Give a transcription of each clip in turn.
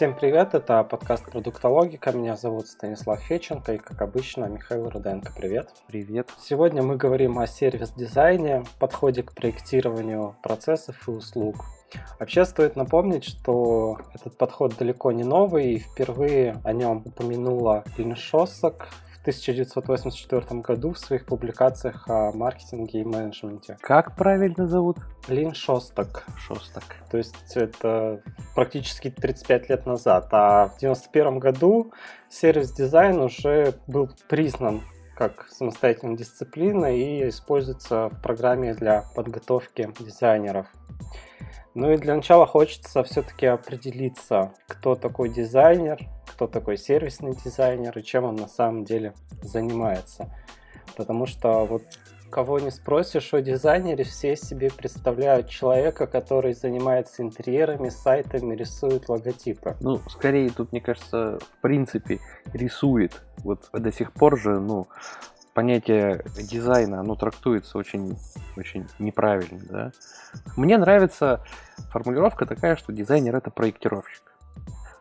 Всем привет, это подкаст «Продуктологика». Меня зовут Станислав Феченко и, как обычно, Михаил Руденко. Привет. Привет. Сегодня мы говорим о сервис-дизайне, подходе к проектированию процессов и услуг. Вообще стоит напомнить, что этот подход далеко не новый, и впервые о нем упомянула Лин Шоссак в 1984 году в своих публикациях о маркетинге и менеджменте. Как правильно зовут? Лин Шостак. Шостак. То есть это практически 35 лет назад. А в 1991 году сервис-дизайн уже был признан как самостоятельная дисциплина и используется в программе для подготовки дизайнеров. Ну и для начала хочется все-таки определиться, кто такой дизайнер, кто такой сервисный дизайнер и чем он на самом деле занимается. Потому что вот кого не спросишь о дизайнере, все себе представляют человека, который занимается интерьерами, сайтами, рисует логотипы. Ну, скорее тут, мне кажется, в принципе рисует. Вот до сих пор же, ну, понятие дизайна, оно трактуется очень, очень неправильно, да. Мне нравится формулировка такая, что дизайнер это проектировщик.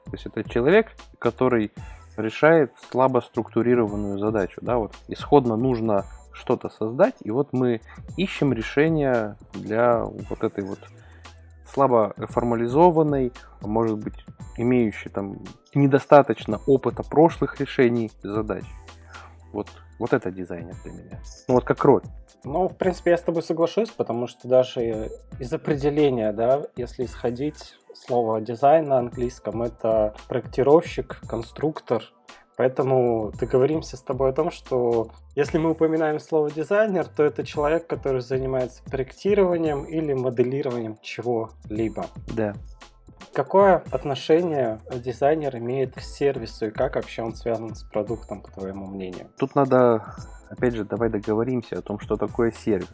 То есть это человек, который решает слабо структурированную задачу, да, вот исходно нужно что-то создать, и вот мы ищем решение для вот этой вот слабо формализованной, может быть, имеющей там недостаточно опыта прошлых решений задач. Вот, вот это дизайнер для меня. Ну вот как роль. Ну, в принципе, я с тобой соглашусь, потому что даже из определения, да, если исходить слово дизайн на английском, это проектировщик, конструктор. Поэтому договоримся с тобой о том, что если мы упоминаем слово дизайнер, то это человек, который занимается проектированием или моделированием чего-либо. Да. Какое отношение дизайнер имеет к сервису и как вообще он связан с продуктом, по твоему мнению? Тут надо, опять же, давай договоримся о том, что такое сервис.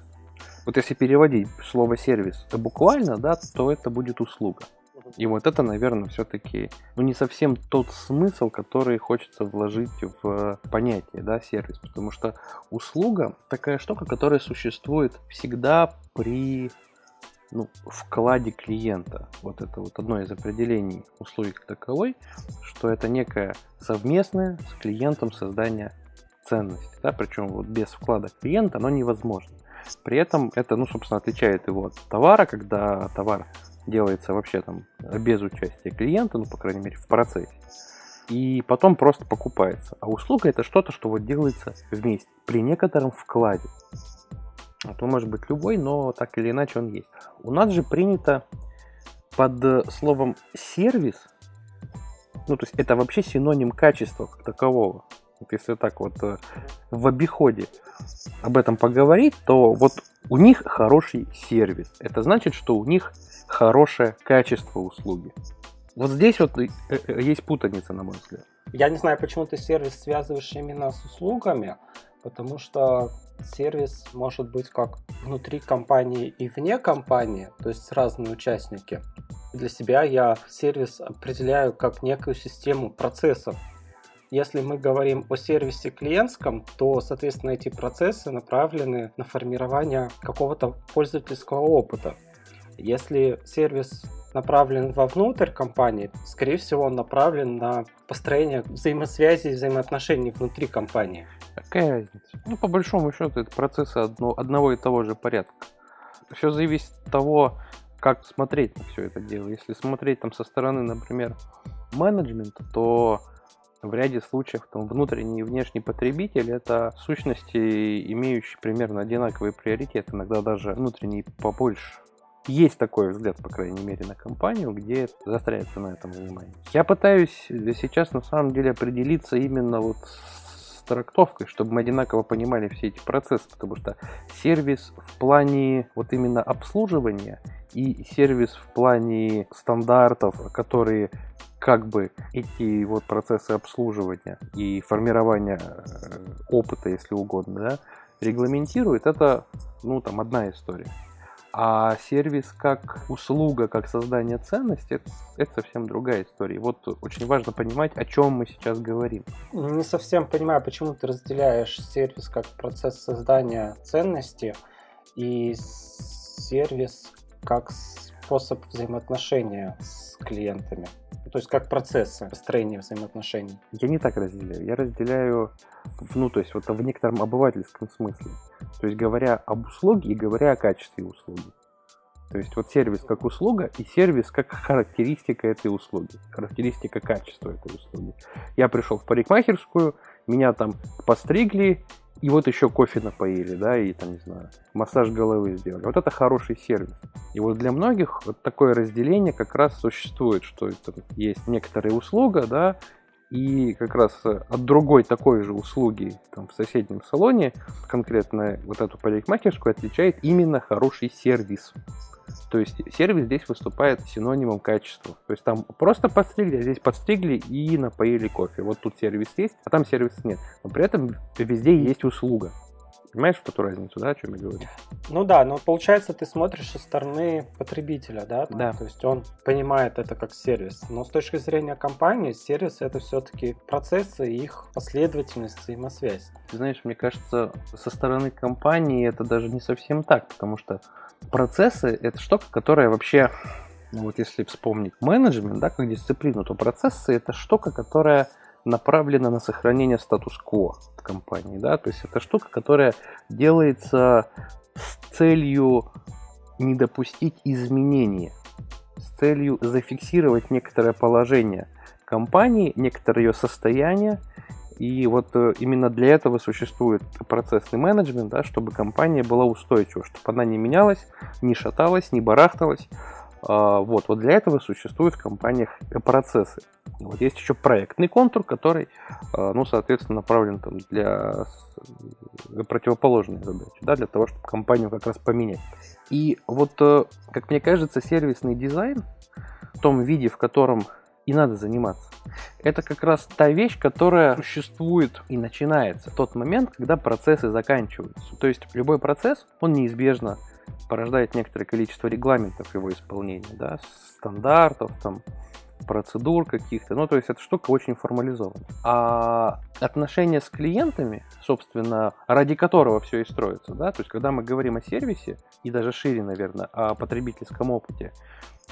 Вот если переводить слово сервис буквально, да, то это будет услуга. И вот это, наверное, все-таки ну, не совсем тот смысл, который хочется вложить в понятие да, сервис. Потому что услуга такая штука, которая существует всегда при ну, вкладе клиента. Вот это вот одно из определений услуги как таковой, что это некое совместное с клиентом создание ценности. Да? Причем вот без вклада клиента оно невозможно. При этом это, ну, собственно, отличает его от товара, когда товар делается вообще там без участия клиента, ну, по крайней мере, в процессе. И потом просто покупается. А услуга это что-то, что вот делается вместе, при некотором вкладе. Вот он может быть любой, но так или иначе он есть. У нас же принято под словом сервис, ну, то есть это вообще синоним качества как такового. Вот если так вот э, в обиходе об этом поговорить, то вот у них хороший сервис. Это значит, что у них хорошее качество услуги. Вот здесь вот э, э, есть путаница, на мой взгляд. Я не знаю, почему ты сервис связываешь именно с услугами, потому что сервис может быть как внутри компании и вне компании, то есть разные участники. Для себя я сервис определяю как некую систему процессов. Если мы говорим о сервисе клиентском, то, соответственно, эти процессы направлены на формирование какого-то пользовательского опыта. Если сервис направлен вовнутрь компании, скорее всего, он направлен на построение взаимосвязи и взаимоотношений внутри компании. Какая разница? Ну, по большому счету, это процессы одно, одного и того же порядка. Все зависит от того, как смотреть на все это дело. Если смотреть там со стороны, например, менеджмента, то в ряде случаев там, внутренний и внешний потребитель это сущности, имеющие примерно одинаковый приоритет, иногда даже внутренний побольше. Есть такой взгляд, по крайней мере, на компанию, где застряется на этом внимание. Я пытаюсь сейчас на самом деле определиться именно вот с трактовкой, чтобы мы одинаково понимали все эти процессы, потому что сервис в плане вот именно обслуживания и сервис в плане стандартов, которые как бы эти вот процессы обслуживания и формирования э, опыта, если угодно, да, регламентирует, это, ну, там, одна история. А сервис как услуга, как создание ценности, это, это совсем другая история. Вот очень важно понимать, о чем мы сейчас говорим. Не совсем понимаю, почему ты разделяешь сервис как процесс создания ценности и сервис как способ взаимоотношения с клиентами. То есть как процессы построения взаимоотношений. Я не так разделяю. Я разделяю, ну, то есть вот в некотором обывательском смысле. То есть говоря об услуге и говоря о качестве услуги. То есть вот сервис как услуга и сервис как характеристика этой услуги, характеристика качества этой услуги. Я пришел в парикмахерскую, меня там постригли, и вот еще кофе напоили, да, и там, не знаю, массаж головы сделали. Вот это хороший сервис. И вот для многих вот такое разделение как раз существует, что это есть некоторая услуга, да, и как раз от другой такой же услуги там, в соседнем салоне, конкретно вот эту парикмахерскую, отличает именно хороший сервис. То есть сервис здесь выступает синонимом качества. То есть там просто подстригли, а здесь подстригли и напоили кофе. Вот тут сервис есть, а там сервис нет. Но при этом везде есть услуга. Понимаешь вот эту разницу, да, о чем я говорю? Ну да, но получается ты смотришь со стороны потребителя, да? Да. То есть он понимает это как сервис. Но с точки зрения компании, сервис это все-таки процессы и их последовательность, взаимосвязь. Ты знаешь, мне кажется, со стороны компании это даже не совсем так, потому что процессы это штука, которая вообще ну вот если вспомнить менеджмент, да, как дисциплину, то процессы это штука, которая направлена на сохранение статус-кво в компании. Да? То есть это штука, которая делается с целью не допустить изменения, с целью зафиксировать некоторое положение компании, некоторое ее состояние. И вот э, именно для этого существует процессный менеджмент, да, чтобы компания была устойчива, чтобы она не менялась, не шаталась, не барахталась, вот, вот для этого существуют в компаниях процессы. Вот есть еще проектный контур, который, а, ну, соответственно, направлен там для противоположной задачи, да, для того, чтобы компанию как раз поменять. И вот, э, как мне кажется, сервисный дизайн в том виде, в котором и надо заниматься. Это как раз та вещь, которая существует и начинается в тот момент, когда процессы заканчиваются. То есть любой процесс, он неизбежно порождает некоторое количество регламентов его исполнения, да, стандартов, там, процедур каких-то. Ну, то есть эта штука очень формализована. А отношения с клиентами, собственно, ради которого все и строится, да, то есть когда мы говорим о сервисе, и даже шире, наверное, о потребительском опыте,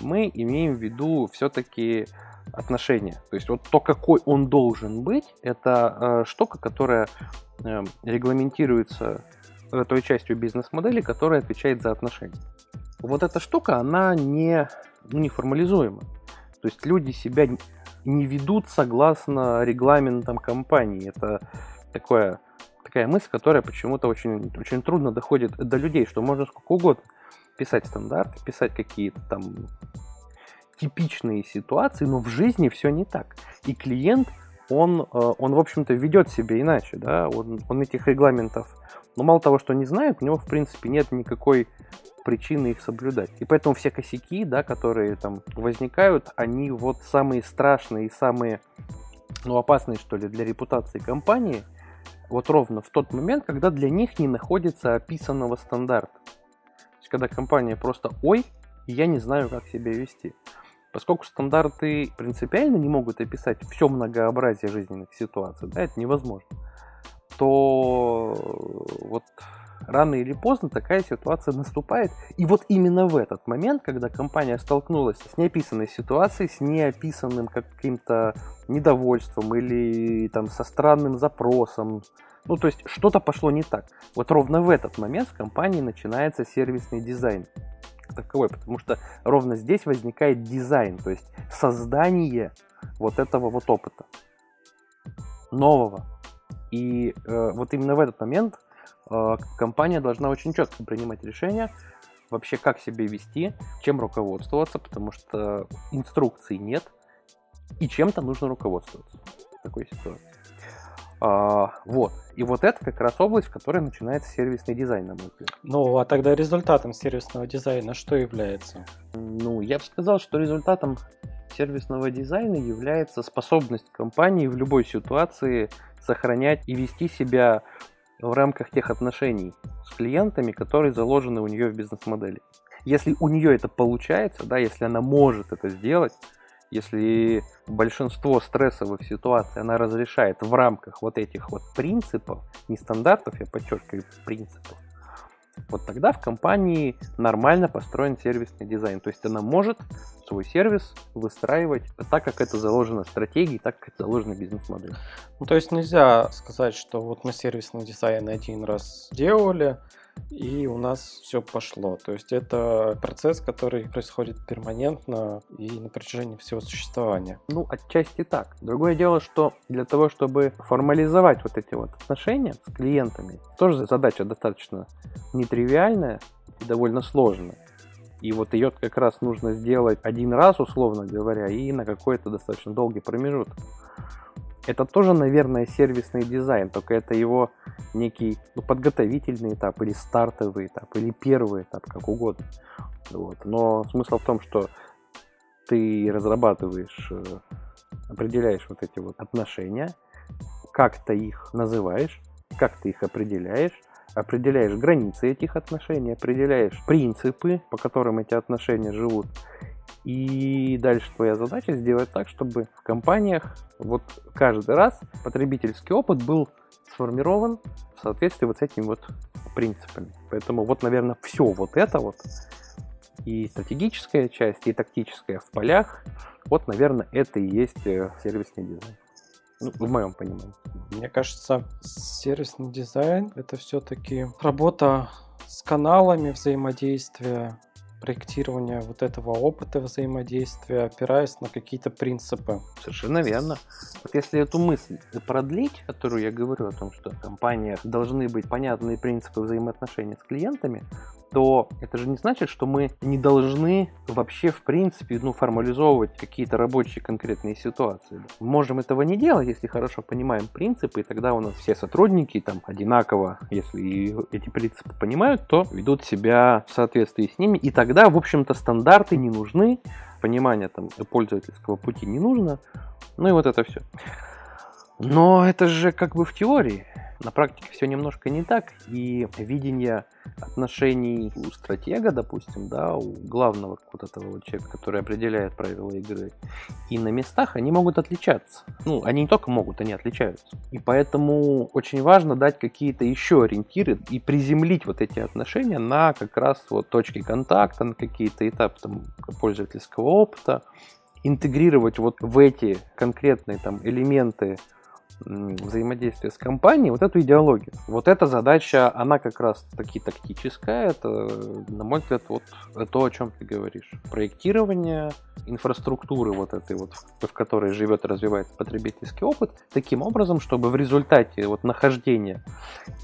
мы имеем в виду все-таки отношения. То есть вот то, какой он должен быть, это э, штука, которая э, регламентируется той частью бизнес-модели, которая отвечает за отношения. Вот эта штука, она не, ну, не формализуема. То есть люди себя не ведут согласно регламентам компании. Это такое, такая мысль, которая почему-то очень, очень трудно доходит до людей, что можно сколько угодно писать стандарты, писать какие-то там типичные ситуации, но в жизни все не так. И клиент, он, э, он в общем-то, ведет себя иначе. Да? Он, он этих регламентов но мало того, что не знают, у него, в принципе, нет никакой причины их соблюдать. И поэтому все косяки, да, которые там возникают, они вот самые страшные и самые, ну, опасные, что ли, для репутации компании, вот ровно в тот момент, когда для них не находится описанного стандарта. То есть, когда компания просто «Ой, я не знаю, как себя вести». Поскольку стандарты принципиально не могут описать все многообразие жизненных ситуаций, да, это невозможно то вот рано или поздно такая ситуация наступает. И вот именно в этот момент, когда компания столкнулась с неописанной ситуацией, с неописанным каким-то недовольством или там со странным запросом, ну то есть что-то пошло не так. Вот ровно в этот момент в компании начинается сервисный дизайн таковой, потому что ровно здесь возникает дизайн, то есть создание вот этого вот опыта нового, и э, вот именно в этот момент э, компания должна очень четко принимать решения, вообще как себя вести, чем руководствоваться, потому что инструкций нет, и чем-то нужно руководствоваться в такой ситуации. А, вот. И вот это как раз область, в которой начинается сервисный дизайн, на мой взгляд. Ну, а тогда результатом сервисного дизайна что является? Ну, я бы сказал, что результатом сервисного дизайна является способность компании в любой ситуации сохранять и вести себя в рамках тех отношений с клиентами, которые заложены у нее в бизнес-модели. Если у нее это получается, да, если она может это сделать, если большинство стрессовых ситуаций она разрешает в рамках вот этих вот принципов, не стандартов, я подчеркиваю, принципов, вот тогда в компании нормально построен сервисный дизайн. То есть она может свой сервис выстраивать так, как это заложено в стратегии, так, как это заложено в бизнес-модели. Ну, то есть нельзя сказать, что вот мы сервисный дизайн один раз делали, и у нас все пошло. То есть это процесс, который происходит перманентно и на протяжении всего существования. Ну, отчасти так. Другое дело, что для того, чтобы формализовать вот эти вот отношения с клиентами, тоже задача достаточно нетривиальная и довольно сложная. И вот ее как раз нужно сделать один раз, условно говоря, и на какой-то достаточно долгий промежуток. Это тоже, наверное, сервисный дизайн, только это его некий ну, подготовительный этап или стартовый этап или первый этап, как угодно. Вот. Но смысл в том, что ты разрабатываешь, э, определяешь вот эти вот отношения, как ты их называешь, как ты их определяешь, определяешь границы этих отношений, определяешь принципы, по которым эти отношения живут, и дальше твоя задача сделать так, чтобы в компаниях вот каждый раз потребительский опыт был сформирован в соответствии вот с этими вот принципами. Поэтому вот, наверное, все вот это вот, и стратегическая часть, и тактическая в полях, вот, наверное, это и есть э, сервисный дизайн. Ну, в моем понимании. Мне кажется, сервисный дизайн это все-таки работа с каналами взаимодействия, проектирования вот этого опыта взаимодействия, опираясь на какие-то принципы. Совершенно верно. Вот если эту мысль продлить, которую я говорю о том, что в компаниях должны быть понятные принципы взаимоотношений с клиентами, то это же не значит, что мы не должны вообще в принципе ну, формализовывать какие-то рабочие конкретные ситуации. Можем этого не делать, если хорошо понимаем принципы, и тогда у нас все сотрудники там одинаково, если эти принципы понимают, то ведут себя в соответствии с ними, и тогда, в общем-то, стандарты не нужны, понимание там пользовательского пути не нужно, ну и вот это все. Но это же как бы в теории. На практике все немножко не так, и видение отношений у стратега, допустим, да, у главного вот этого вот человека, который определяет правила игры, и на местах они могут отличаться. Ну, они не только могут, они отличаются. И поэтому очень важно дать какие-то еще ориентиры и приземлить вот эти отношения на как раз вот точки контакта, на какие-то этапы там, пользовательского опыта, интегрировать вот в эти конкретные там элементы взаимодействия с компанией, вот эту идеологию. Вот эта задача, она как раз таки тактическая, это, на мой взгляд, вот то, о чем ты говоришь. Проектирование инфраструктуры вот этой вот, в которой живет и развивается потребительский опыт, таким образом, чтобы в результате вот нахождения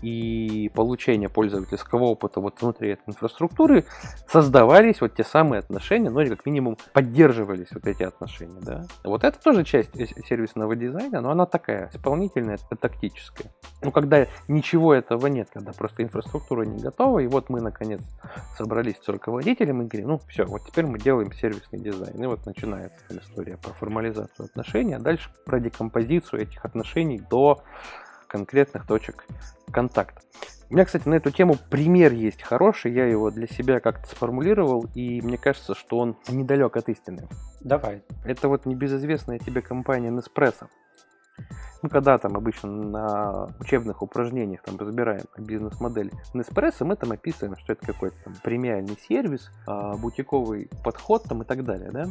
и получения пользовательского опыта вот внутри этой инфраструктуры создавались вот те самые отношения, ну или как минимум поддерживались вот эти отношения, да. Вот это тоже часть сервисного дизайна, но она такая исполнительная, это тактическая. Ну, когда ничего этого нет, когда просто инфраструктура не готова, и вот мы, наконец, собрались с руководителем и говорим, ну, все, вот теперь мы делаем сервисный дизайн. И вот начинается история про формализацию отношений, а дальше про декомпозицию этих отношений до конкретных точек контакта. У меня, кстати, на эту тему пример есть хороший, я его для себя как-то сформулировал, и мне кажется, что он недалек от истины. Давай. Это вот небезызвестная тебе компания Nespresso. Ну, когда там обычно на учебных упражнениях там разбираем бизнес-модель Nespresso, мы там описываем, что это какой-то там премиальный сервис, а, бутиковый подход там и так далее, да.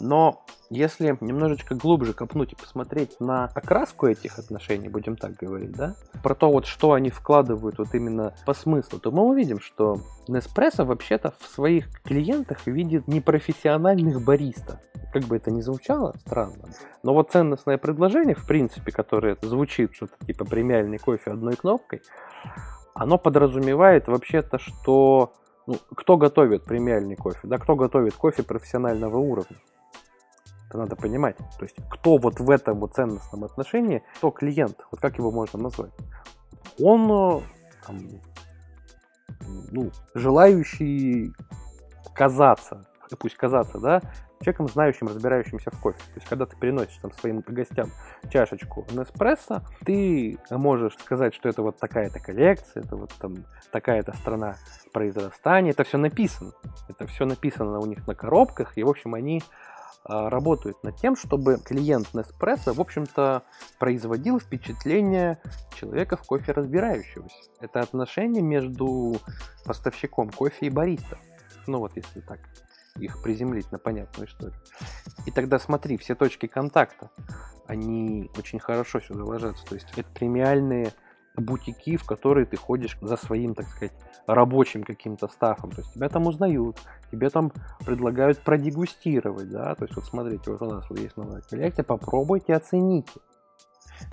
Но если немножечко глубже копнуть и посмотреть на окраску этих отношений, будем так говорить, да, про то вот, что они вкладывают вот именно по смыслу, то мы увидим, что Nespresso вообще-то в своих клиентах видит непрофессиональных бариста. Как бы это ни звучало странно, но вот ценностное предложение, в принципе, которое звучит что-то типа премиальный кофе одной кнопкой, оно подразумевает вообще-то, что ну, кто готовит премиальный кофе, да, кто готовит кофе профессионального уровня. Это надо понимать. То есть, кто вот в этом вот ценностном отношении, кто клиент, вот как его можно назвать? Он э, там, ну, желающий казаться, пусть казаться, да, человеком, знающим, разбирающимся в кофе. То есть, когда ты приносишь там своим гостям чашечку Неспрессо, ты можешь сказать, что это вот такая-то коллекция, это вот там такая-то страна произрастания. Это все написано. Это все написано у них на коробках, и, в общем, они а, работают над тем, чтобы клиент Nespresso, в общем-то, производил впечатление человека в кофе разбирающегося. Это отношение между поставщиком кофе и бариста. Ну вот если так их приземлить на понятную историю. И тогда смотри, все точки контакта, они очень хорошо сюда ложатся. То есть это премиальные бутики, в которые ты ходишь за своим, так сказать, рабочим каким-то стафом. То есть тебя там узнают, тебе там предлагают продегустировать, да, то есть вот смотрите, вот у нас вот есть новая коллекция, попробуйте, оцените.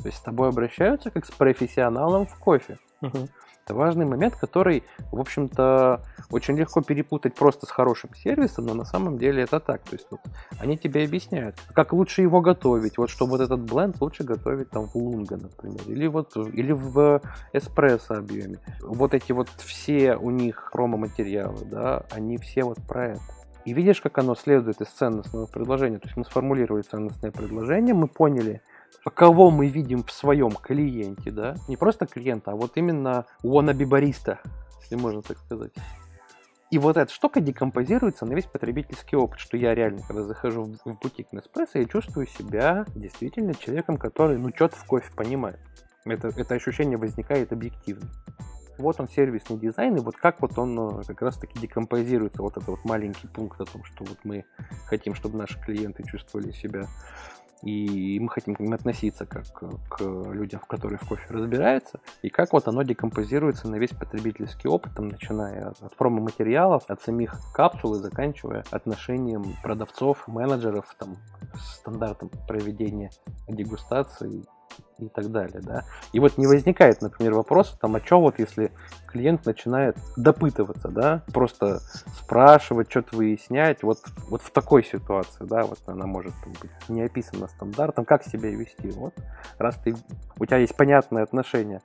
То есть с тобой обращаются как с профессионалом в кофе. Угу. Это важный момент, который, в общем-то, очень легко перепутать просто с хорошим сервисом, но на самом деле это так. То есть вот, они тебе объясняют, как лучше его готовить. Вот что вот этот бленд лучше готовить там в лунга, например, или вот или в эспрессо объеме. Вот эти вот все у них промо-материалы, да, они все вот про это. И видишь, как оно следует из ценностного предложения. То есть мы сформулировали ценностное предложение, мы поняли, кого мы видим в своем клиенте, да, не просто клиента, а вот именно wannabe бариста, если можно так сказать. И вот эта штука декомпозируется на весь потребительский опыт, что я реально, когда захожу в бутик Неспрессо, я чувствую себя действительно человеком, который, ну, что-то в кофе понимает. Это, это ощущение возникает объективно. Вот он сервисный дизайн, и вот как вот он э, как раз-таки декомпозируется, вот этот вот маленький пункт о том, что вот мы хотим, чтобы наши клиенты чувствовали себя и мы хотим к ним относиться как к людям, в которые в кофе разбираются, и как вот оно декомпозируется на весь потребительский опыт, там, начиная от промо-материалов, от самих капсул и заканчивая отношением продавцов, менеджеров, там, стандартом проведения дегустации и так далее, да. И вот не возникает, например, вопрос, там, а что вот если клиент начинает допытываться, да, просто спрашивать, что-то выяснять, вот, вот в такой ситуации, да, вот она может там, быть не описана стандартом, как себя вести, вот, раз ты, у тебя есть понятное отношение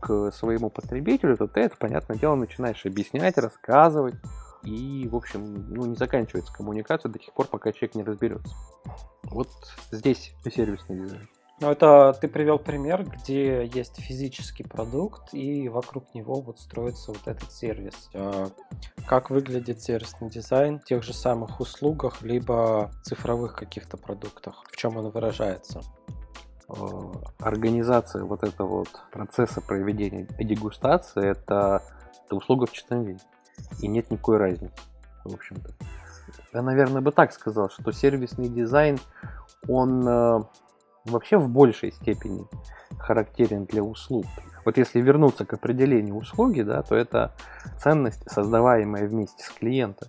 к своему потребителю, то ты это, понятное дело, начинаешь объяснять, рассказывать, и, в общем, ну, не заканчивается коммуникация до тех пор, пока человек не разберется. Вот здесь сервисный дизайн. Ну, это ты привел пример, где есть физический продукт, и вокруг него вот строится вот этот сервис. А как выглядит сервисный дизайн в тех же самых услугах, либо цифровых каких-то продуктах? В чем он выражается? Организация вот этого вот процесса проведения дегустации – это, это услуга в чистом виде. И нет никакой разницы, в общем-то. Я, наверное, бы так сказал, что сервисный дизайн, он э, вообще в большей степени характерен для услуг. Вот если вернуться к определению услуги, да, то это ценность, создаваемая вместе с клиентом.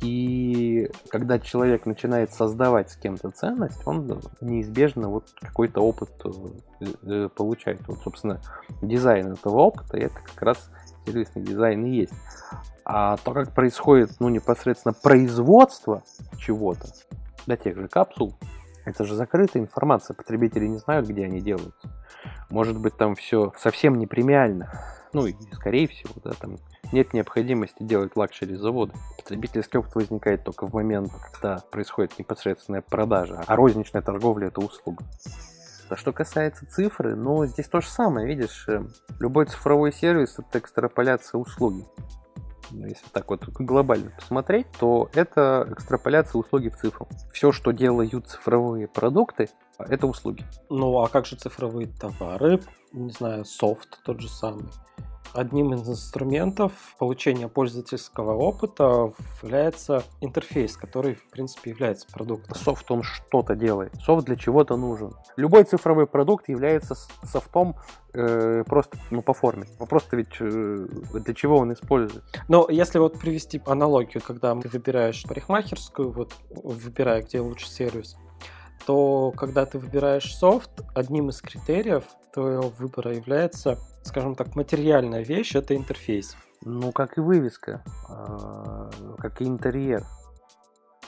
И когда человек начинает создавать с кем-то ценность, он неизбежно вот какой-то опыт э, э, получает. Вот, собственно, дизайн этого опыта, это как раз сервисный дизайн и есть. А то, как происходит ну, непосредственно производство чего-то, для тех же капсул, это же закрытая информация, потребители не знают, где они делаются. Может быть, там все совсем не премиально. Ну и, скорее всего, да, там нет необходимости делать luxury заводы. Потребительский опыт возникает только в момент, когда происходит непосредственная продажа, а розничная торговля – это услуга. А что касается цифры, ну, здесь то же самое, видишь, э, любой цифровой сервис – это экстраполяция услуги. Ну, если так вот глобально посмотреть, то это экстраполяция услуги в цифру. Все, что делают цифровые продукты, это услуги. Ну, а как же цифровые товары? Не знаю, софт тот же самый. Одним из инструментов получения пользовательского опыта является интерфейс, который, в принципе, является продуктом. Софт, он что-то делает. Софт для чего-то нужен. Любой цифровой продукт является софтом э, просто ну, по форме. Вопрос-то ведь э, для чего он используется. Но если вот привести аналогию, когда ты выбираешь парикмахерскую, вот выбирая, где лучше сервис, то когда ты выбираешь софт, одним из критериев твоего выбора является, скажем так, материальная вещь, это интерфейс. Ну, как и вывеска, а, как и интерьер.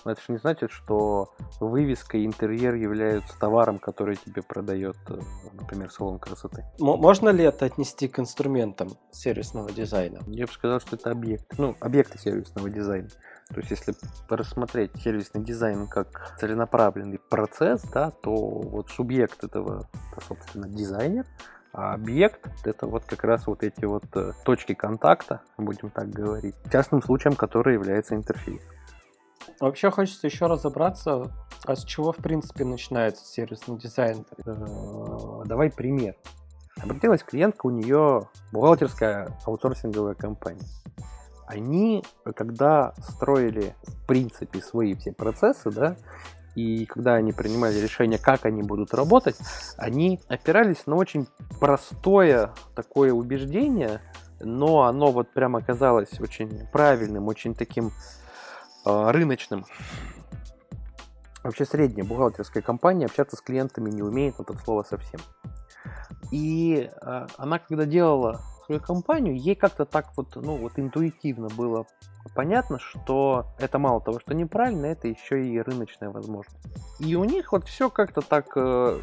Но это же не значит, что вывеска и интерьер являются товаром, который тебе продает, э, например, салон красоты. Можно ли это отнести к инструментам сервисного дизайна? Я бы сказал, что это объект. Ну, объекты сервисного дизайна. То есть, если рассмотреть сервисный дизайн как целенаправленный процесс, да, то вот субъект этого, это, собственно, дизайнер, а объект – это вот как раз вот эти вот э, точки контакта, будем так говорить, частным случаем который является интерфейс. Вообще хочется еще разобраться, а с чего, в принципе, начинается сервисный дизайн? Э, давай пример. Обратилась клиентка, у нее бухгалтерская аутсорсинговая компания. Они, когда строили, в принципе, свои все процессы, да, и когда они принимали решение, как они будут работать, они опирались на очень простое такое убеждение, но оно вот прям оказалось очень правильным, очень таким э, рыночным. Вообще средняя бухгалтерская компания общаться с клиентами не умеет, вот это слово совсем. И э, она, когда делала свою компанию, ей как-то так вот, ну вот интуитивно было понятно, что это мало того, что неправильно, это еще и рыночная возможность. И у них вот все как-то так э,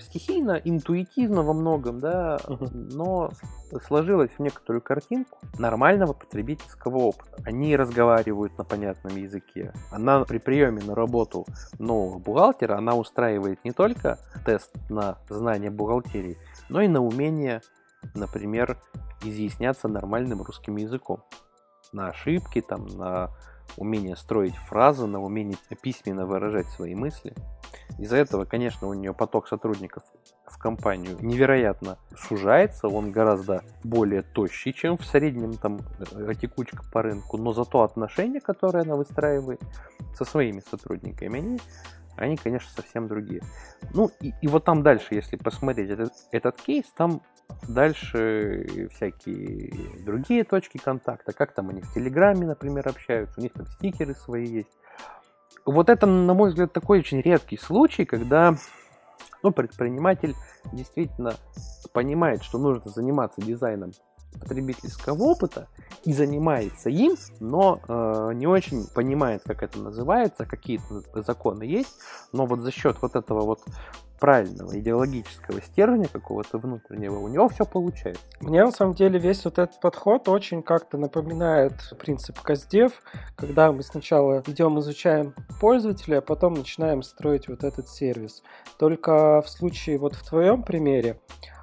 стихийно, интуитивно во многом, да, но сложилось в некоторую картинку нормального потребительского опыта. Они разговаривают на понятном языке. Она при приеме на работу нового бухгалтера, она устраивает не только тест на знание бухгалтерии, но и на умение, например, изъясняться нормальным русским языком на ошибки, там, на умение строить фразы, на умение письменно выражать свои мысли. Из-за этого, конечно, у нее поток сотрудников в компанию невероятно сужается, он гораздо более тощий, чем в среднем там э, текучка по рынку, но зато отношения, которые она выстраивает со своими сотрудниками, они, они конечно, совсем другие. Ну и, и вот там дальше, если посмотреть этот, этот кейс, там Дальше всякие другие точки контакта, как там они в Телеграме, например, общаются, у них там стикеры свои есть. Вот это, на мой взгляд, такой очень редкий случай, когда ну, предприниматель действительно понимает, что нужно заниматься дизайном потребительского опыта и занимается им, но э, не очень понимает, как это называется, какие законы есть, но вот за счет вот этого вот правильного идеологического стержня какого-то внутреннего, у него все получается. Мне на самом деле весь вот этот подход очень как-то напоминает принцип Каздев, когда мы сначала идем изучаем пользователя, а потом начинаем строить вот этот сервис. Только в случае вот в твоем примере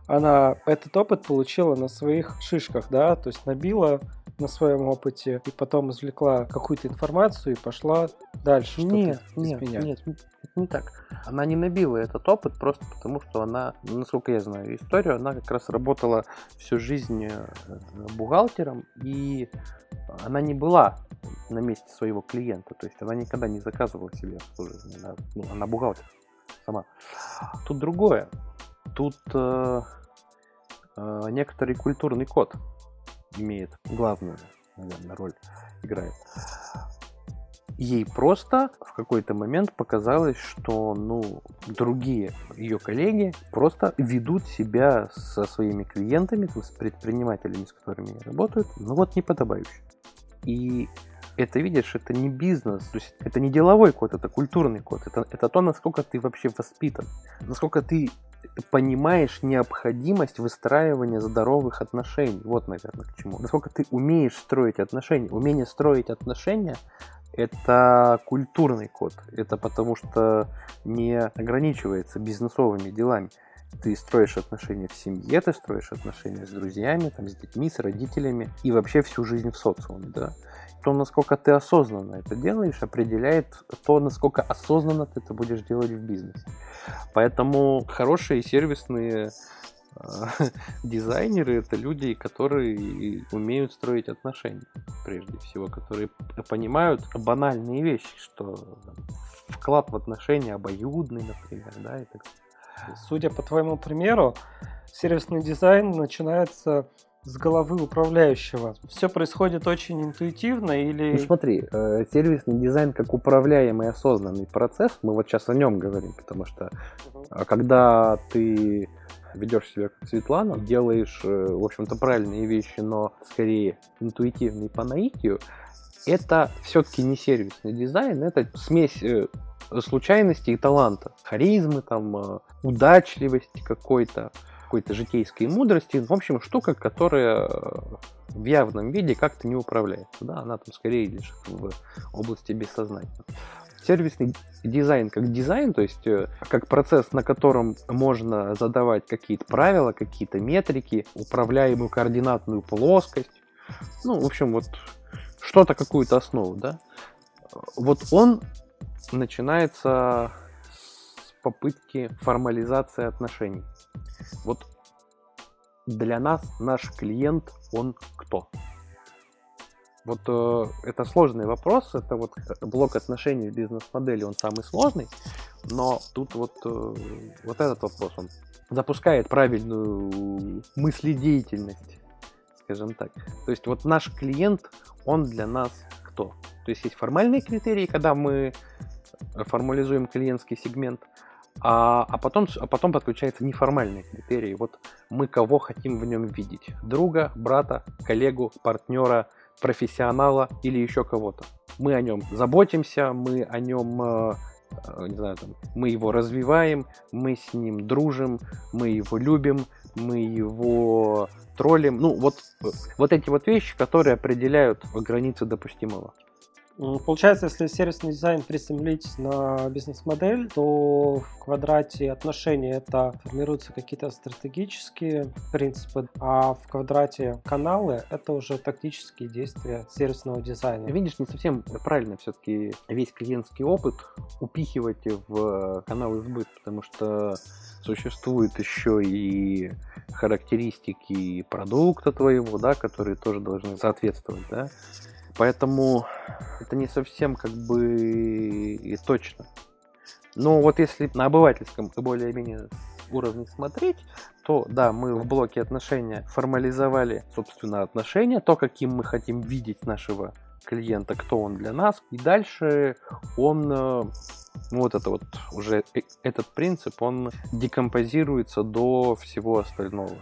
она этот опыт получила на своих шишках, да, то есть набила на своем опыте и потом извлекла какую-то информацию и пошла дальше нет, нет. Нет, нет, это не так. Она не набила этот опыт просто потому, что она, насколько я знаю историю, она как раз работала всю жизнь э, бухгалтером и она не была на месте своего клиента, то есть она никогда не заказывала себе обслуживание, она, ну, она бухгалтер сама. Тут другое. Тут э, э, некоторый культурный код имеет главную, наверное, роль, играет. Ей просто в какой-то момент показалось, что ну, другие ее коллеги просто ведут себя со своими клиентами, с предпринимателями, с которыми они работают, ну вот неподобающе. И это, видишь, это не бизнес, то есть это не деловой код, это культурный код, это, это то, насколько ты вообще воспитан, насколько ты понимаешь необходимость выстраивания здоровых отношений. Вот, наверное, к чему. Насколько ты умеешь строить отношения. Умение строить отношения – это культурный код. Это потому что не ограничивается бизнесовыми делами. Ты строишь отношения в семье, ты строишь отношения с друзьями, там, с детьми, с родителями и вообще всю жизнь в социуме. Да? То, насколько ты осознанно это делаешь, определяет то, насколько осознанно ты это будешь делать в бизнесе. Поэтому хорошие сервисные э, дизайнеры это люди, которые умеют строить отношения, прежде всего, которые понимают банальные вещи, что вклад в отношения обоюдный, например, да, и так Судя по твоему примеру, сервисный дизайн начинается с головы управляющего. Все происходит очень интуитивно или... Ну смотри, э, сервисный дизайн как управляемый осознанный процесс, мы вот сейчас о нем говорим, потому что угу. когда ты ведешь себя как Светлана, делаешь, э, в общем-то, правильные вещи, но скорее интуитивные по наитию, это все-таки не сервисный дизайн, это смесь э, случайности и таланта, харизмы, там, э, удачливости какой-то, какой-то житейской мудрости. В общем, штука, которая э, в явном виде как-то не управляется. Да? Она там скорее лишь в области бессознательного. Сервисный дизайн как дизайн, то есть э, как процесс, на котором можно задавать какие-то правила, какие-то метрики, управляемую координатную плоскость. Ну, в общем, вот что-то, какую-то основу, да. Вот он начинается с попытки формализации отношений. Вот для нас наш клиент, он кто? Вот э, это сложный вопрос, это вот блок отношений в бизнес-модели, он самый сложный, но тут вот, э, вот этот вопрос, он запускает правильную мыследеятельность, скажем так. То есть вот наш клиент, он для нас кто? То есть есть формальные критерии, когда мы формализуем клиентский сегмент, а, а, потом, а потом подключаются неформальные критерии. Вот мы кого хотим в нем видеть. Друга, брата, коллегу, партнера, профессионала или еще кого-то. Мы о нем заботимся, мы о нем э, э, не знаю, там, мы его развиваем, мы с ним дружим, мы его любим, мы его троллим. Ну, вот, вот эти вот вещи, которые определяют границы допустимого. Получается, если сервисный дизайн приземлить на бизнес-модель, то в квадрате отношений это формируются какие-то стратегические принципы, а в квадрате каналы это уже тактические действия сервисного дизайна. Видишь, не совсем правильно все-таки весь клиентский опыт упихивать в каналы сбыт, потому что существуют еще и характеристики продукта твоего, да, которые тоже должны соответствовать, да. Поэтому это не совсем как бы и точно. Но вот если на обывательском более-менее уровне смотреть, то да, мы в блоке отношения формализовали, собственно, отношения, то, каким мы хотим видеть нашего клиента, кто он для нас. И дальше он, ну, вот это вот уже э, этот принцип, он декомпозируется до всего остального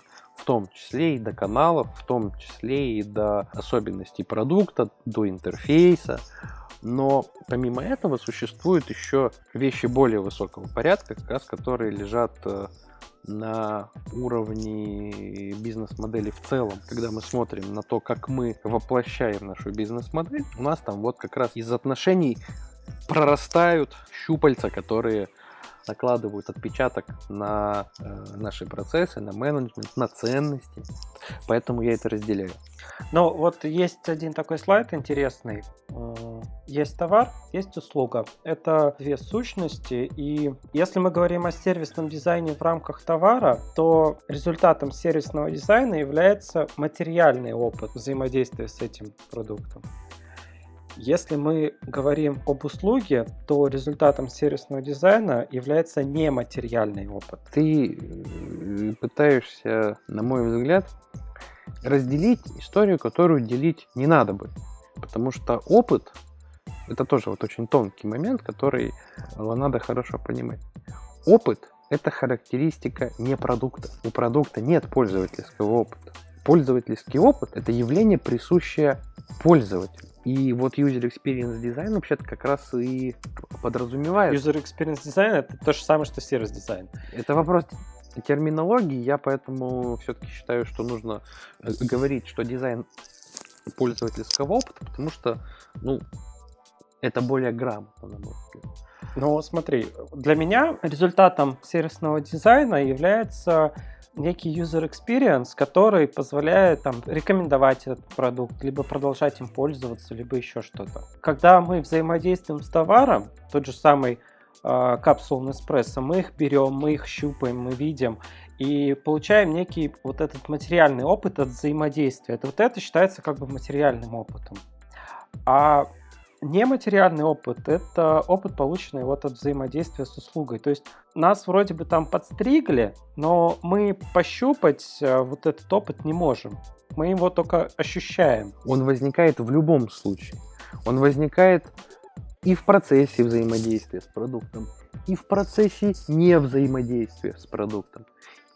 том числе и до каналов, в том числе и до особенностей продукта, до интерфейса. Но помимо этого существуют еще вещи более высокого порядка, как раз которые лежат э, на уровне бизнес-модели в целом. Когда мы смотрим на то, как мы воплощаем нашу бизнес-модель, у нас там вот как раз из отношений прорастают щупальца, которые накладывают отпечаток на э, наши процессы, на менеджмент, на ценности. Поэтому я это разделяю. Ну, вот есть один такой слайд интересный. Есть товар, есть услуга. Это две сущности. И если мы говорим о сервисном дизайне в рамках товара, то результатом сервисного дизайна является материальный опыт взаимодействия с этим продуктом. Если мы говорим об услуге, то результатом сервисного дизайна является нематериальный опыт. Ты э, пытаешься, на мой взгляд, разделить историю, которую делить не надо бы. Потому что опыт – это тоже вот очень тонкий момент, который надо хорошо понимать. Опыт – это характеристика не продукта. У продукта нет пользовательского опыта. Пользовательский опыт – это явление, присущее пользователю. И вот user experience дизайн вообще-то как раз и подразумевает. User experience дизайн это то же самое, что сервис дизайн. Это вопрос терминологии, я поэтому все-таки считаю, что нужно э, говорить, что дизайн пользовательского опыта, потому что, ну, это более грамотно, на мой взгляд. Ну, смотри, для меня результатом сервисного дизайна является некий user experience, который позволяет там, рекомендовать этот продукт, либо продолжать им пользоваться, либо еще что-то. Когда мы взаимодействуем с товаром, тот же самый э, капсул Неспрессо, мы их берем, мы их щупаем, мы видим и получаем некий вот этот материальный опыт от взаимодействия. Это вот это считается как бы материальным опытом. А Нематериальный опыт – это опыт, полученный вот от взаимодействия с услугой. То есть нас вроде бы там подстригли, но мы пощупать э, вот этот опыт не можем. Мы его только ощущаем. Он возникает в любом случае. Он возникает и в процессе взаимодействия с продуктом, и в процессе не взаимодействия с продуктом.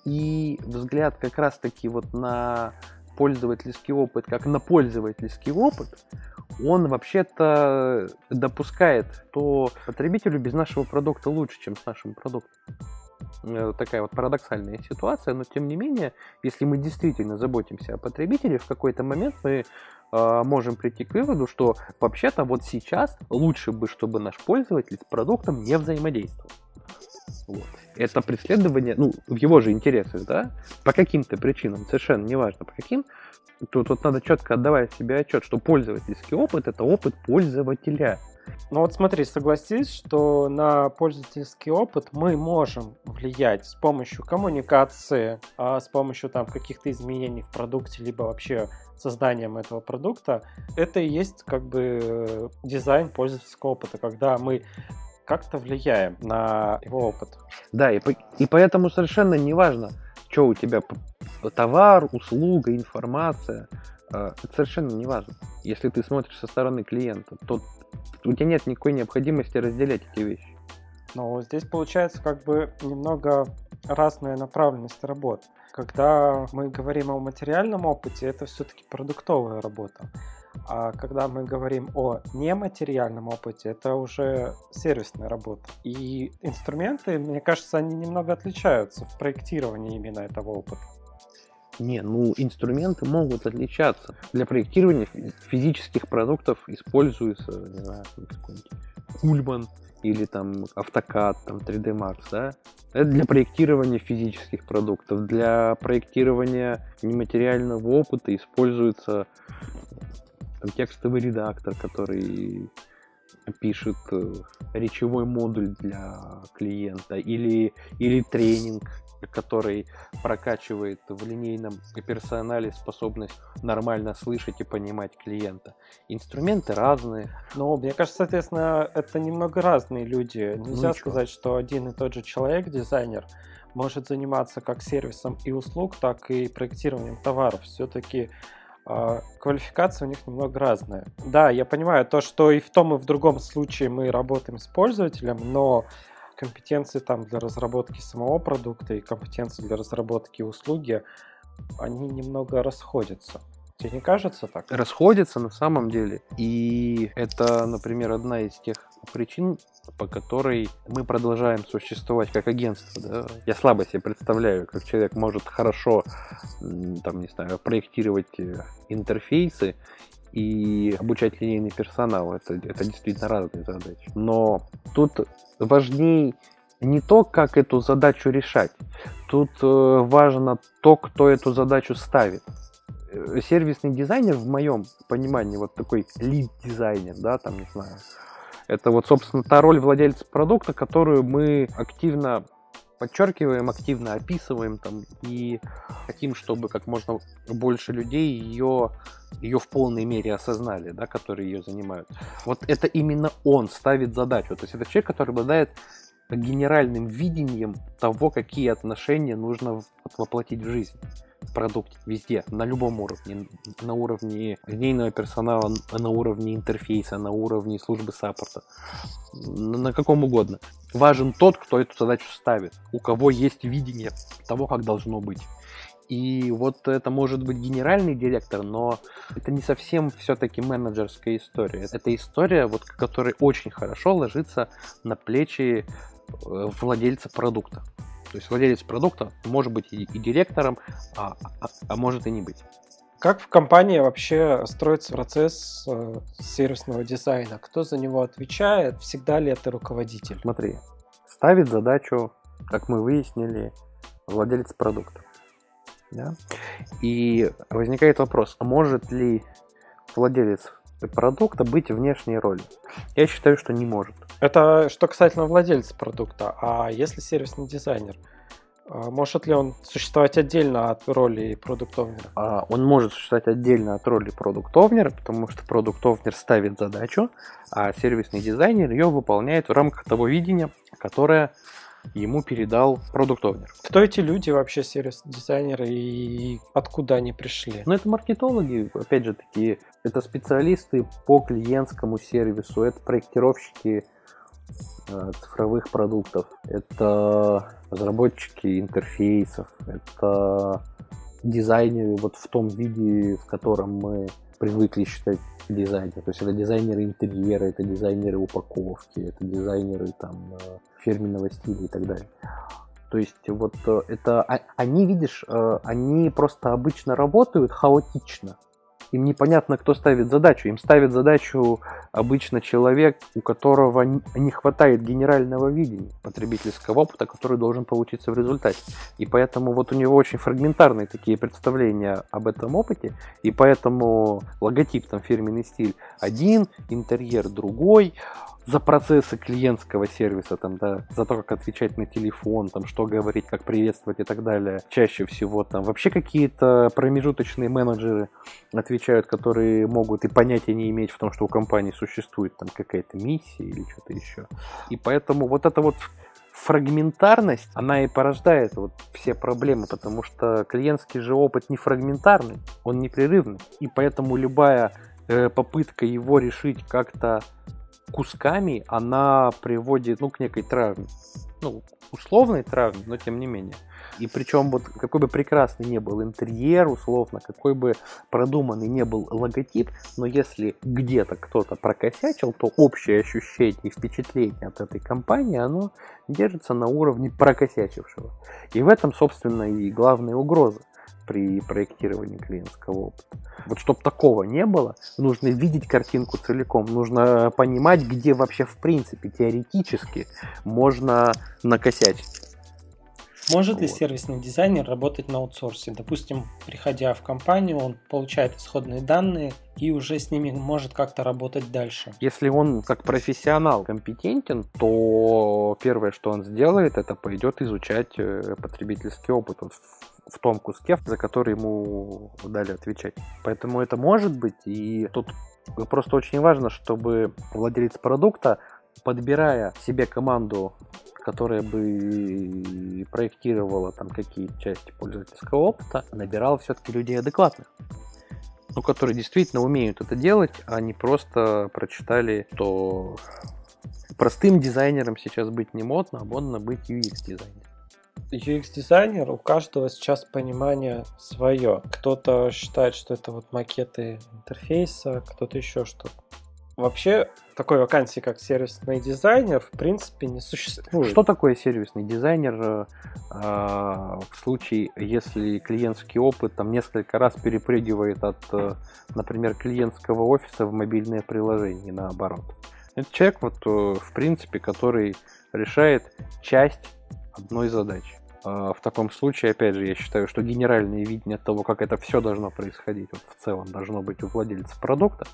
И взгляд как раз-таки вот на пользовательский опыт, как на пользовательский опыт, он вообще-то допускает, что потребителю без нашего продукта лучше, чем с нашим продуктом. Э, такая вот парадоксальная ситуация, но тем не менее, если мы действительно заботимся о потребителе, в какой-то момент мы э, можем прийти к выводу, что вообще-то вот сейчас лучше бы, чтобы наш пользователь с продуктом не взаимодействовал. Вот. Это преследование, ну, в его же интересах, да, по каким-то причинам, совершенно неважно по каким, Тут вот надо четко отдавать себе отчет, что пользовательский опыт это опыт пользователя. Ну вот смотри, согласись, что на пользовательский опыт мы можем влиять с помощью коммуникации, а с помощью там каких-то изменений в продукте, либо вообще созданием этого продукта. Это и есть как бы дизайн пользовательского опыта, когда мы как-то влияем на его опыт. Да, и, по, и поэтому совершенно не важно, что у тебя товар, услуга, информация. А, это совершенно не важно. Если ты смотришь со стороны клиента, то у тебя нет никакой необходимости разделять эти вещи. Но здесь получается как бы немного разная направленность работ. Когда мы говорим о материальном опыте, это все-таки продуктовая работа. А когда мы говорим о нематериальном опыте, это уже сервисная работа. И инструменты, мне кажется, они немного отличаются в проектировании именно этого опыта. Не, ну инструменты могут отличаться. Для проектирования физических продуктов используется, не знаю, какой-нибудь Ульман или там AutoCAD, там 3D Max, да? Это для проектирования физических продуктов. Для проектирования нематериального опыта используется там, текстовый редактор, который пишет э, речевой модуль для клиента или, или тренинг, который прокачивает в линейном персонале способность нормально слышать и понимать клиента. Инструменты разные. Ну, мне кажется, соответственно, это немного разные люди. Нельзя ну, сказать, что один и тот же человек, дизайнер, может заниматься как сервисом и услуг, так и проектированием товаров. Все-таки квалификация у них немного разная. Да, я понимаю то, что и в том, и в другом случае мы работаем с пользователем, но компетенции там для разработки самого продукта и компетенции для разработки услуги, они немного расходятся. Тебе не кажется так? Расходятся на самом деле. И это, например, одна из тех причин, по которой мы продолжаем существовать как агентство. Да? Я слабо себе представляю, как человек может хорошо там, не знаю, проектировать э, интерфейсы и обучать линейный персонал. Это, это действительно разные задачи. Но тут важнее не то, как эту задачу решать. Тут э, важно то, кто эту задачу ставит. Э, сервисный дизайнер, в моем понимании, вот такой лид-дизайнер, да, там, не знаю, это вот, собственно, та роль владельца продукта, которую мы активно подчеркиваем, активно описываем там и хотим, чтобы как можно больше людей ее, ее в полной мере осознали, да, которые ее занимают. Вот это именно он ставит задачу. То есть это человек, который обладает генеральным видением того, какие отношения нужно воплотить в жизнь продукт везде, на любом уровне, на уровне линейного персонала, на уровне интерфейса, на уровне службы саппорта, на каком угодно. Важен тот, кто эту задачу ставит, у кого есть видение того, как должно быть. И вот это может быть генеральный директор, но это не совсем все-таки менеджерская история. Это история, вот, которая очень хорошо ложится на плечи э, владельца продукта. То есть владелец продукта может быть и, и директором, а, а, а может и не быть. Как в компании вообще строится процесс э, сервисного дизайна? Кто за него отвечает? Всегда ли это руководитель? Смотри, ставит задачу, как мы выяснили, владелец продукта. Да? И возникает вопрос, а может ли владелец продукта быть внешней ролью? Я считаю, что не может. Это что касательно владельца продукта. А если сервисный дизайнер? А может ли он существовать отдельно от роли продуктовнера? А, он может существовать отдельно от роли продуктовнера, потому что продуктовнер ставит задачу, а сервисный дизайнер ее выполняет в рамках того видения, которое ему передал продуктовнер. Кто эти люди вообще, сервис-дизайнеры, и откуда они пришли? Ну, это маркетологи, опять же таки, это специалисты по клиентскому сервису, это проектировщики э, цифровых продуктов, это разработчики интерфейсов, это дизайнеры вот в том виде, в котором мы привыкли считать дизайнер. То есть это дизайнеры интерьера, это дизайнеры упаковки, это дизайнеры там э, фирменного стиля и так далее. То есть вот э, это а, они, видишь, э, они просто обычно работают хаотично. Им непонятно, кто ставит задачу. Им ставит задачу обычно человек, у которого не хватает генерального видения потребительского опыта, который должен получиться в результате. И поэтому вот у него очень фрагментарные такие представления об этом опыте, и поэтому логотип, там, фирменный стиль один, интерьер другой, за процессы клиентского сервиса, там, да, за то, как отвечать на телефон, там, что говорить, как приветствовать и так далее. Чаще всего там вообще какие-то промежуточные менеджеры отвечают, которые могут и понятия не иметь в том, что у компании существует там какая-то миссия или что-то еще. И поэтому вот это вот фрагментарность, она и порождает вот все проблемы, потому что клиентский же опыт не фрагментарный, он непрерывный. И поэтому любая э, попытка его решить как-то кусками она приводит ну, к некой травме. Ну, условной травме, но тем не менее. И причем вот какой бы прекрасный не был интерьер, условно, какой бы продуманный не был логотип, но если где-то кто-то прокосячил, то общее ощущение и впечатление от этой компании, оно держится на уровне прокосячившего. И в этом, собственно, и главная угроза при проектировании клиентского опыта. Вот чтобы такого не было, нужно видеть картинку целиком, нужно понимать, где вообще в принципе теоретически можно накосячить. Может вот. ли сервисный дизайнер работать на аутсорсе? Допустим, приходя в компанию, он получает исходные данные и уже с ними может как-то работать дальше. Если он как профессионал компетентен, то первое, что он сделает, это пойдет изучать э, потребительский опыт в том куске, за который ему дали отвечать. Поэтому это может быть, и тут просто очень важно, чтобы владелец продукта, подбирая себе команду которая бы проектировала там какие-то части пользовательского опыта, набирал все-таки людей адекватных. Ну, которые действительно умеют это делать, а не просто прочитали, что простым дизайнером сейчас быть не модно, а модно быть UX-дизайнером. UX-дизайнер, у каждого сейчас понимание свое. Кто-то считает, что это вот макеты интерфейса, кто-то еще что-то. Вообще, такой вакансии, как сервисный дизайнер, в принципе, не существует. Что такое сервисный дизайнер э, а, в случае, если клиентский опыт там несколько раз перепрыгивает от, э, например, клиентского офиса в мобильное приложение наоборот? Это человек, вот, э, в принципе, который решает часть одной задачи. А, в таком случае, опять же, я считаю, что генеральное видение того, как это все должно происходить, вот в целом должно быть у владельца продукта,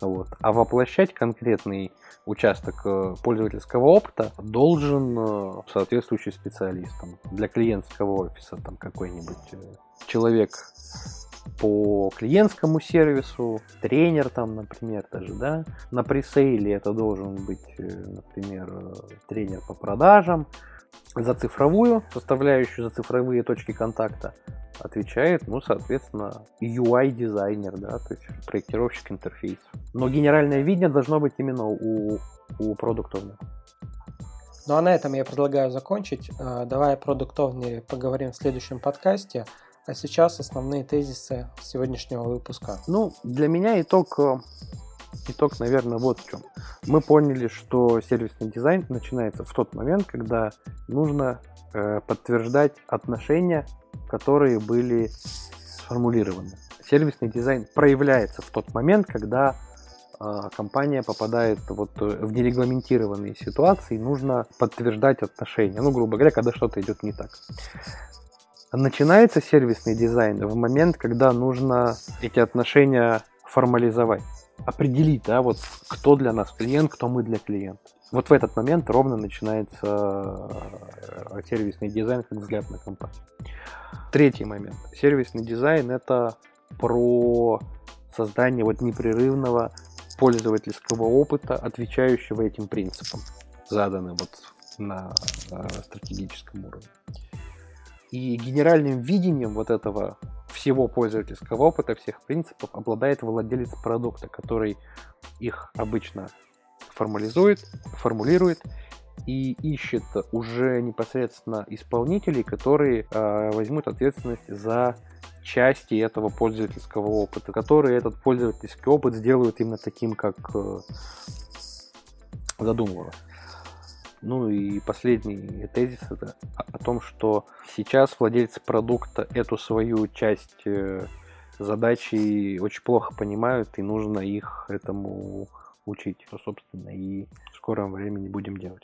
вот, а воплощать конкретный участок э, пользовательского опыта должен э, соответствующий специалист. Для клиентского офиса там какой-нибудь э, человек по клиентскому сервису, тренер там, например, даже, да, на пресейле это должен быть, например, тренер по продажам, за цифровую составляющую, за цифровые точки контакта отвечает, ну, соответственно, UI-дизайнер, да, то есть проектировщик интерфейса. Но генеральное видение должно быть именно у, у продукт ну а на этом я предлагаю закончить. А, давай о продукт поговорим в следующем подкасте. А сейчас основные тезисы сегодняшнего выпуска. Ну, для меня итог э, итог, наверное, вот в чем. Мы поняли, что сервисный дизайн начинается в тот момент, когда нужно э, подтверждать отношения, которые были сформулированы. Сервисный дизайн проявляется в тот момент, когда э, компания попадает вот в нерегламентированные ситуации, нужно подтверждать отношения. Ну, грубо говоря, когда что-то идет не так. Начинается сервисный дизайн в момент, когда нужно эти отношения формализовать определить, да, вот кто для нас клиент, кто мы для клиента. Вот в этот момент ровно начинается э, сервисный дизайн как взгляд на компанию. Третий момент. Сервисный дизайн это про создание вот непрерывного пользовательского опыта, отвечающего этим принципам, заданным вот на э, стратегическом уровне. И генеральным видением вот этого всего пользовательского опыта, всех принципов обладает владелец продукта, который их обычно формализует, формулирует и ищет уже непосредственно исполнителей, которые э, возьмут ответственность за части этого пользовательского опыта, которые этот пользовательский опыт сделают именно таким, как э, задумывалось. Ну и последний тезис это о том, что сейчас владельцы продукта эту свою часть э, задачи очень плохо понимают, и нужно их этому учить, что, собственно, и в скором времени будем делать.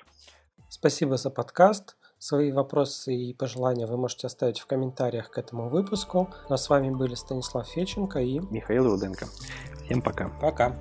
Спасибо за подкаст. Свои вопросы и пожелания вы можете оставить в комментариях к этому выпуску. Ну а с вами были Станислав Феченко и Михаил Руденко. Всем пока. Пока.